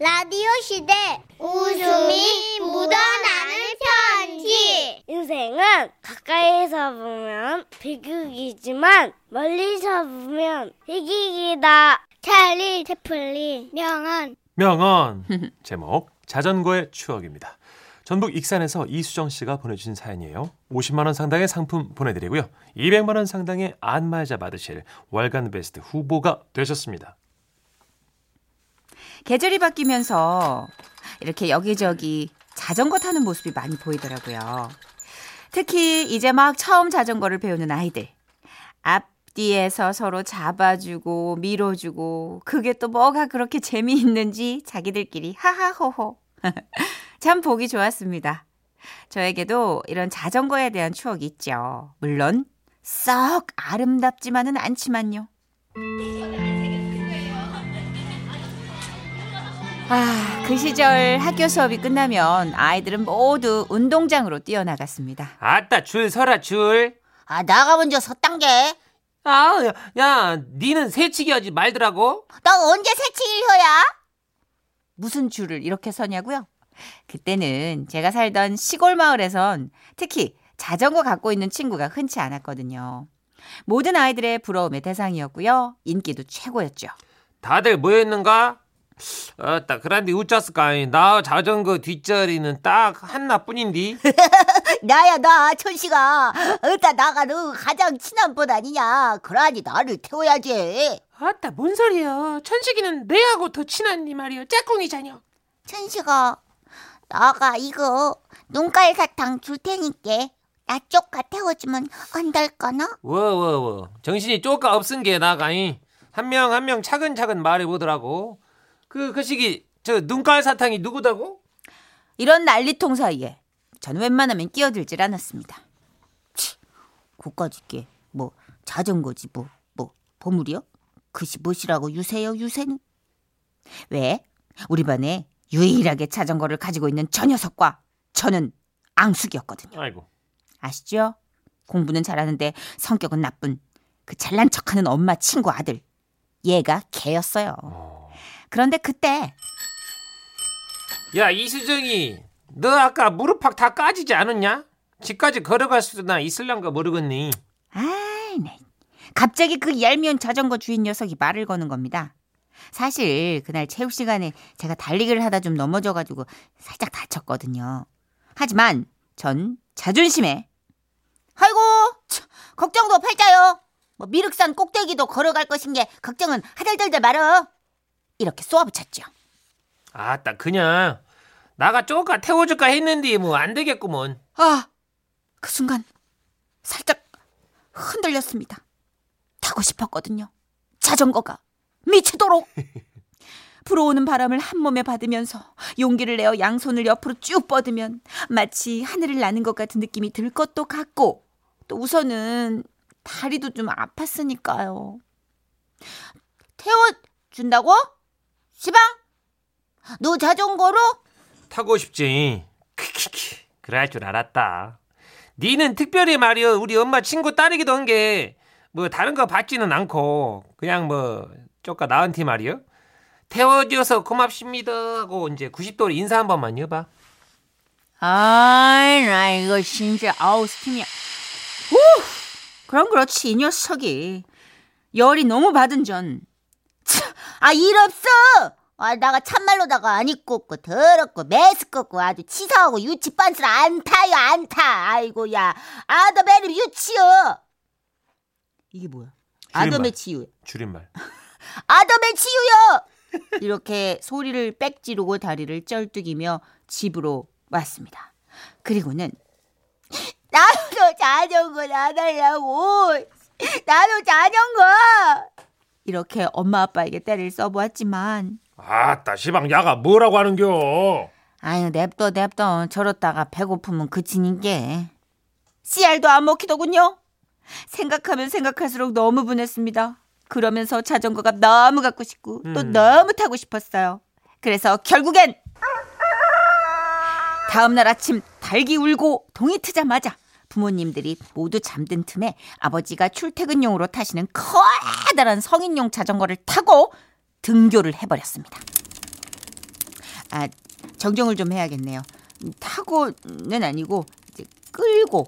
라디오 시대 웃음이 묻어나는 편지 인생은 가까이서 보면 비극이지만 멀리서 보면 희극이다. 찰리 채플린 명언 명언 제목 자전거의 추억입니다. 전북 익산에서 이수정 씨가 보내주신 사연이에요. 50만 원 상당의 상품 보내드리고요. 200만 원 상당의 안마자 받으실 월간 베스트 후보가 되셨습니다. 계절이 바뀌면서 이렇게 여기저기 자전거 타는 모습이 많이 보이더라고요. 특히 이제 막 처음 자전거를 배우는 아이들. 앞뒤에서 서로 잡아주고 밀어주고 그게 또 뭐가 그렇게 재미있는지 자기들끼리 하하호호. 참 보기 좋았습니다. 저에게도 이런 자전거에 대한 추억이 있죠. 물론 썩 아름답지만은 않지만요. 아, 그 시절 학교 수업이 끝나면 아이들은 모두 운동장으로 뛰어나갔습니다. 아따 줄 서라 줄. 아, 나가 먼저 섰단 게. 아, 야, 야, 니는 새치기 하지 말더라고. 나 언제 새치기를 혀야? 무슨 줄을 이렇게 서냐고요? 그때는 제가 살던 시골 마을에선 특히 자전거 갖고 있는 친구가 흔치 않았거든요. 모든 아이들의 부러움의 대상이었고요. 인기도 최고였죠. 다들 뭐였는가? 아따 그란데 웃자스까? 나 자전거 뒷자리는 딱 하나뿐인디. 나야, 나, 천식아. 일단 나가 너 가장 친한 분 아니냐. 그러니 나를 태워야지. 아따 뭔 소리야? 천식이는 내하고 더 친한니 말이여. 짝꿍이 자녀. 천식아, 나가 이거 눈깔 사탕 줄 테니까. 나 쪽가 태워주면 안 될까나? 워워워. 정신이 쪼까 없은 게 나가이. 한명 한 명 차근차근 말해보더라고. 그, 그 시기, 저 눈깔 사탕이 누구다고? 이런 난리통 사이에 저는 웬만하면 끼어들질 않았습니다. 고까짓게 뭐 자전거지 뭐 뭐 보물이요? 그시 무엇이라고 유세요 유세는? 왜? 우리 반에 유일하게 자전거를 가지고 있는 저 녀석과 저는 앙숙이었거든요. 아이고. 아시죠? 공부는 잘하는데 성격은 나쁜 그 잘난 척하는 엄마 친구 아들. 얘가 개였어요. 그런데 그때 야 이수정이, 너 아까 무릎팍 다 까지지 않았냐? 집까지 걸어갈 수나 있을란가 모르겠니. 아이, 네. 갑자기 그 얄미운 자전거 주인 녀석이 말을 거는 겁니다. 사실 그날 체육 시간에 제가 달리기를 하다 좀 넘어져가지고 살짝 다쳤거든요. 하지만 전 자존심에 아이고 참, 걱정도 팔자요. 뭐 미륵산 꼭대기도 걸어갈 것인 게 걱정은 하들들들 말어. 이렇게 쏘아붙였죠. 아따 그냥 나가 쪼까 태워줄까 했는데 뭐 안 되겠구먼. 아, 그 순간 살짝 흔들렸습니다. 타고 싶었거든요. 자전거가 미치도록. 불어오는 바람을 한 몸에 받으면서 용기를 내어 양손을 옆으로 쭉 뻗으면 마치 하늘을 나는 것 같은 느낌이 들 것도 같고 또 우선은 다리도 좀 아팠으니까요. 태워준다고? 시방? 너 자전거로? 타고 싶지. 크키키. 그럴 줄 알았다. 니는 특별히 말이여 우리 엄마 친구 딸이기도 한 게 뭐 다른 거 받지는 않고 그냥 뭐 쪼까 나한테 말이여 태워줘서 고맙습니다 하고 이제 90도로 인사 한 번만 해봐. 아이, 나 이거 진짜 아우 스팀이야. 우! 그럼 그렇지 이 녀석이 열이 너무 받은 전 아, 일 없어! 아, 나가 참말로다가 안 입고 없고, 더럽고, 매스껍고, 아주 치사하고, 유치 빤스를 안 타요, 안 타! 아이고, 야. 아더베리 유치요! 이게 뭐야? 아더메 치유. 줄임말. 아더메 치유요! 이렇게 소리를 빽 지르고 다리를 쩔뚝이며 집으로 왔습니다. 그리고는 나도 자전거 나달라고! 나도 자전거! 이렇게 엄마 아빠에게 때를 써보았지만 아따 시방 야가 뭐라고 하는겨? 아유 냅둬 냅둬 저렇다가 배고프면 그치는 게 씨알도 안 먹히더군요. 생각하면 생각할수록 너무 분했습니다. 그러면서 자전거가 너무 갖고 싶고 또 음. 너무 타고 싶었어요. 그래서 결국엔 다음날 아침 달기 울고 동이 트자마자 부모님들이 모두 잠든 틈에 아버지가 출퇴근용으로 타시는 커다란 성인용 자전거를 타고 등교를 해버렸습니다. 아 정정을 좀 해야겠네요. 타고는 아니고 이제 끌고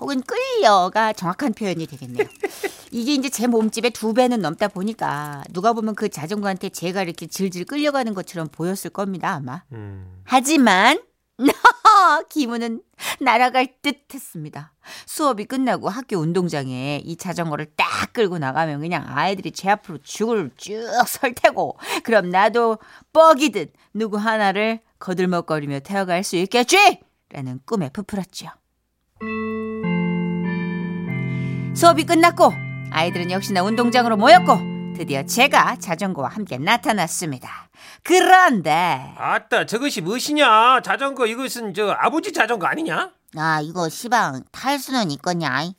혹은 끌려가 정확한 표현이 되겠네요. 이게 이제 제 몸집의 두 배는 넘다 보니까 누가 보면 그 자전거한테 제가 이렇게 질질 끌려가는 것처럼 보였을 겁니다 아마. 음. 하지만 기분은 날아갈 듯 했습니다. 수업이 끝나고 학교 운동장에 이 자전거를 딱 끌고 나가면 그냥 아이들이 제 앞으로 죽을 쭉설 테고 그럼 나도 뻑이듯 누구 하나를 거들먹거리며 태워갈 수 있겠지! 라는 꿈에 부풀었죠. 수업이 끝났고 아이들은 역시나 운동장으로 모였고 드디어 제가 자전거와 함께 나타났습니다. 그런데 아따 저것이 무엇이냐? 자전거 이것은 저 아버지 자전거 아니냐? 아 이거 시방 탈 수는 있겠냐?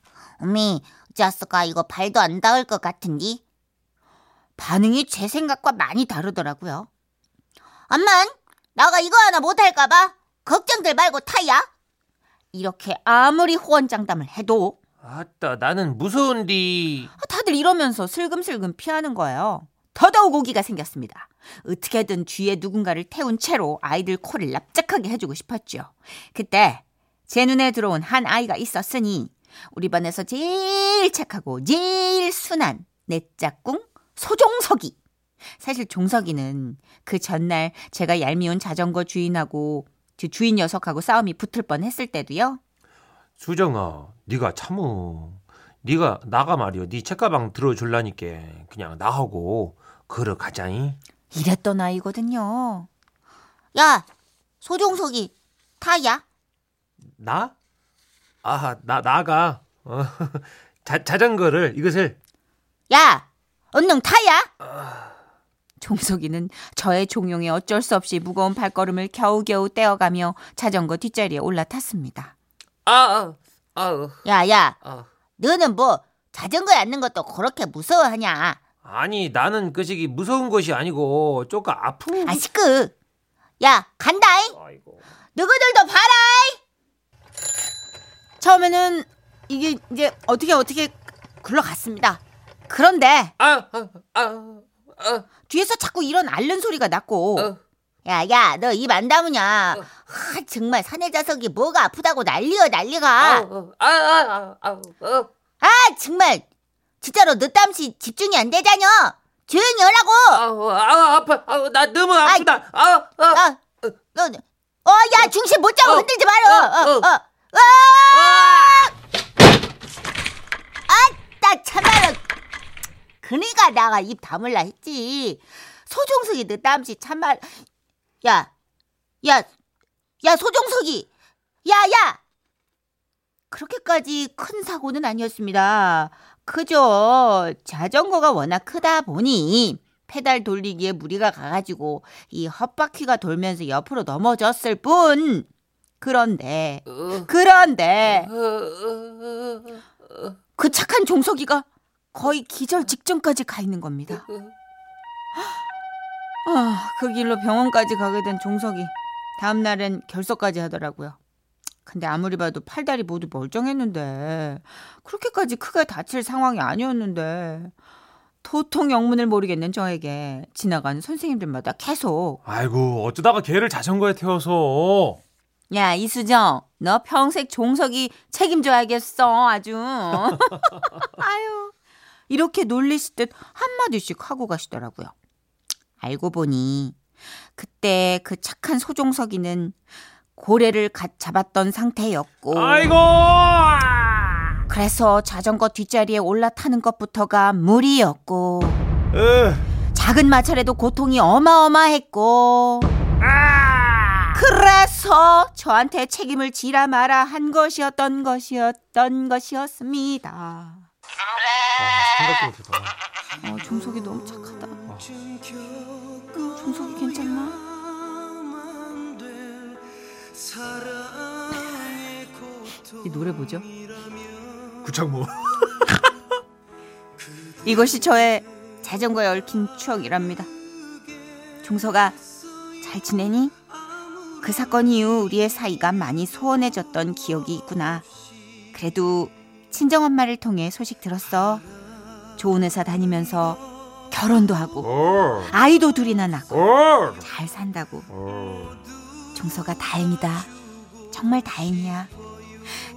어미 자스가 이거 발도 안 닿을 것 같은디? 반응이 제 생각과 많이 다르더라고요. 암만 나가 이거 하나 못할까봐 걱정들 말고 타야. 이렇게 아무리 호언장담을 해도 아따 나는 무서운디 다들 이러면서 슬금슬금 피하는 거예요. 더더욱 오기가 생겼습니다. 어떻게든 뒤에 누군가를 태운 채로 아이들 코를 납작하게 해주고 싶었죠. 그때 제 눈에 들어온 한 아이가 있었으니 우리 반에서 제일 착하고 제일 순한 내 짝꿍 소종석이. 사실 종석이는 그 전날 제가 얄미운 자전거 주인하고 그 주인 녀석하고 싸움이 붙을 뻔 했을 때도요. 수정아, 네가 참어. 네가 나가 말이여. 네 책가방 들어줄라니까 그냥 나하고 걸어가자잉. 이랬던 아이거든요. 야 소종석이 타야 나? 아, 나 나가. 어, 자, 자전거를 이것을 야 얼른 타야 종석이는 저의 종용에 어쩔 수 없이 무거운 발걸음을 겨우겨우 떼어가며 자전거 뒷자리에 올라탔습니다. 아아 아, 야 야. 아. 너는 뭐 자전거에 앉는 것도 그렇게 무서워하냐? 아니 나는 그 시기 무서운 것이 아니고 조금 아픈 아 시끄. 야 간다잉. 아이고. 누구들도 봐라 처음에는 이게 이제 어떻게 어떻게 굴러갔습니다. 그런데 아 아아 뒤에서 자꾸 이런 앓는 소리가 났고. 어. 야야 너 입 안 다무냐 아 정말 사내 자석이 뭐가 아프다고 난리여 난리가 아아아아 아 정말 진짜로 너 땀시 집중이 안 되자녀 조용히 하라고 아 아파 아, 나 너무 아프다 아아 아, 너, 어, 야, 중심 못 잡고 어, 흔들지 마라. 어, 어, 어. 어, 어. 아따, 참말로. 그니까 나가 입 다물라 했지. 소종석이 너 땀시 참말. 야, 야, 야, 소종석이. 야, 야. 그렇게까지 큰 사고는 아니었습니다. 그저 자전거가 워낙 크다 보니 페달 돌리기에 무리가 가가지고 이 헛바퀴가 돌면서 옆으로 넘어졌을 뿐. 그런데 그런데 그 착한 종석이가 거의 기절 직전까지 가 있는 겁니다. 아, 그 길로 병원까지 가게 된 종석이 다음 날엔 결석까지 하더라고요. 근데 아무리 봐도 팔다리 모두 멀쩡했는데 그렇게까지 크게 다칠 상황이 아니었는데 도통 영문을 모르겠는 저에게 지나가는 선생님들마다 계속 아이고, 어쩌다가 걔를 자전거에 태워서. 야 이수정 너 평생 종석이 책임져야겠어 아주. 아유. 이렇게 놀리실 듯 한마디씩 하고 가시더라고요. 알고 보니 그때 그 착한 소종석이는 고래를 갓 잡았던 상태였고 아이고! 그래서 자전거 뒷자리에 올라타는 것부터가 무리였고 으, 작은 마찰에도 고통이 어마어마했고 그래서 저한테 책임을 지라 마라 한 것이었던 것이었던 것이었습니다. 아, 생각도 못했다. 어, 종석이 너무 착하다. 종석이 괜찮나? 이 노래 뭐죠? 구창모. 이것이 저의 자전거에 얽힌 추억이랍니다. 종서가 잘 지내니? 그 사건 이후 우리의 사이가 많이 소원해졌던 기억이 있구나. 그래도 친정엄마를 통해 소식 들었어. 좋은 회사 다니면서 결혼도 하고 오. 아이도 둘이나 낳고 오. 잘 산다고. 오. 종서가 다행이다. 정말 다행이야.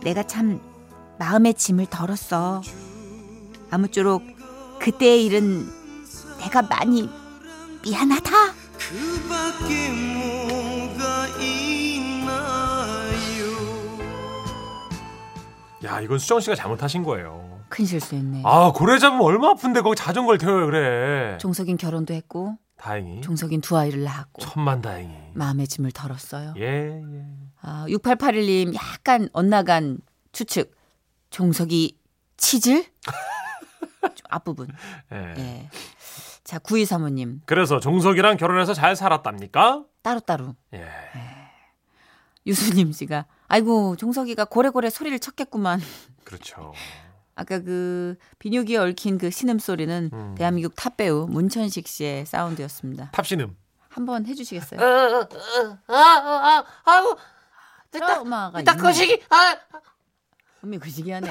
내가 참 마음의 짐을 덜었어. 아무쪼록 그때의 일은 내가 많이 미안하다. 그밖에 뭐가 있나요 야, 이건 수정 씨가 잘못하신 거예요. 큰 실수했네. 아, 고래 잡으면 얼마 아픈데 거기 자전거를 태워요, 그래. 종석인 결혼도 했고 다행히. 종석인 두 아이를 낳았고 천만 다행히. 마음의 짐을 덜었어요. 예, 예. 아, 6881님 약간 엇나간 추측. 종석이 치질? 좀 앞부분. 예. 예. 자, 9235님. 그래서 종석이랑 결혼해서 잘 살았답니까? 따로따로. 예. 유수님 씨가 아이고 종석이가 고래고래 소리를 쳤겠구만. 그렇죠. 아까 그 비뇨기에 얽힌 그 신음 소리는 음. 대한민국 탑 배우 문천식 씨의 사운드였습니다. 탑신음. 한번 해주시겠어요? 아, 아, 아, 아우, 트라우마가 딱 거시기, 아, 분명 그시기하네.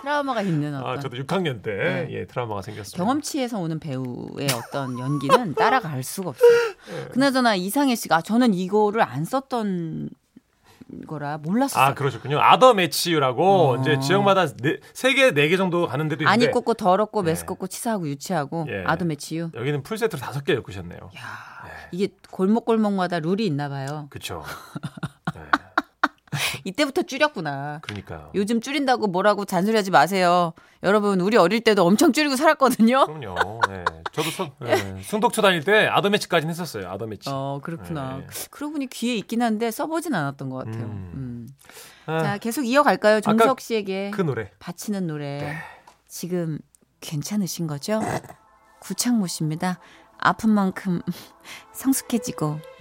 트라우마가 있는 어떤 아, 저도 6학년 때 네. 예, 트라우마가 생겼어요. 경험치에서 오는 배우의 어떤 연기는 따라갈 수가 없어요. 네. 그나저나 이상해 씨가 아, 저는 이거를 안 썼던 거라 몰랐어요. 아, 그러셨군요. 아더 매치유라고 어. 이제 지역마다 네, 3개, 4개 정도 가는 데도 안 있는데 입고 더럽고 네. 메스껍고 치사하고 유치하고 예. 아도 매치유. 여기는 풀 세트로 5개 엮으셨네요. 야, 네. 이게 골목골목마다 룰이 있나 봐요. 그렇죠. 네. 이때부터 줄였구나. 그러니까요. 요즘 줄인다고 뭐라고 잔소리하지 마세요. 여러분 우리 어릴 때도 엄청 줄이고 살았거든요. 그럼요. 네. 저도 수, 네. 승독초 다닐 때 아더 매치까지는 했었어요. 아더 매치. 어 그렇구나. 네. 그러고 보니 귀에 있긴 한데 써보진 않았던 것 같아요. 음. 음. 아, 자 계속 이어갈까요? 종석 씨에게 그 노래. 바치는 노래 네. 지금 괜찮으신 거죠? 구창모 씨입니다. 아픈 만큼 성숙해지고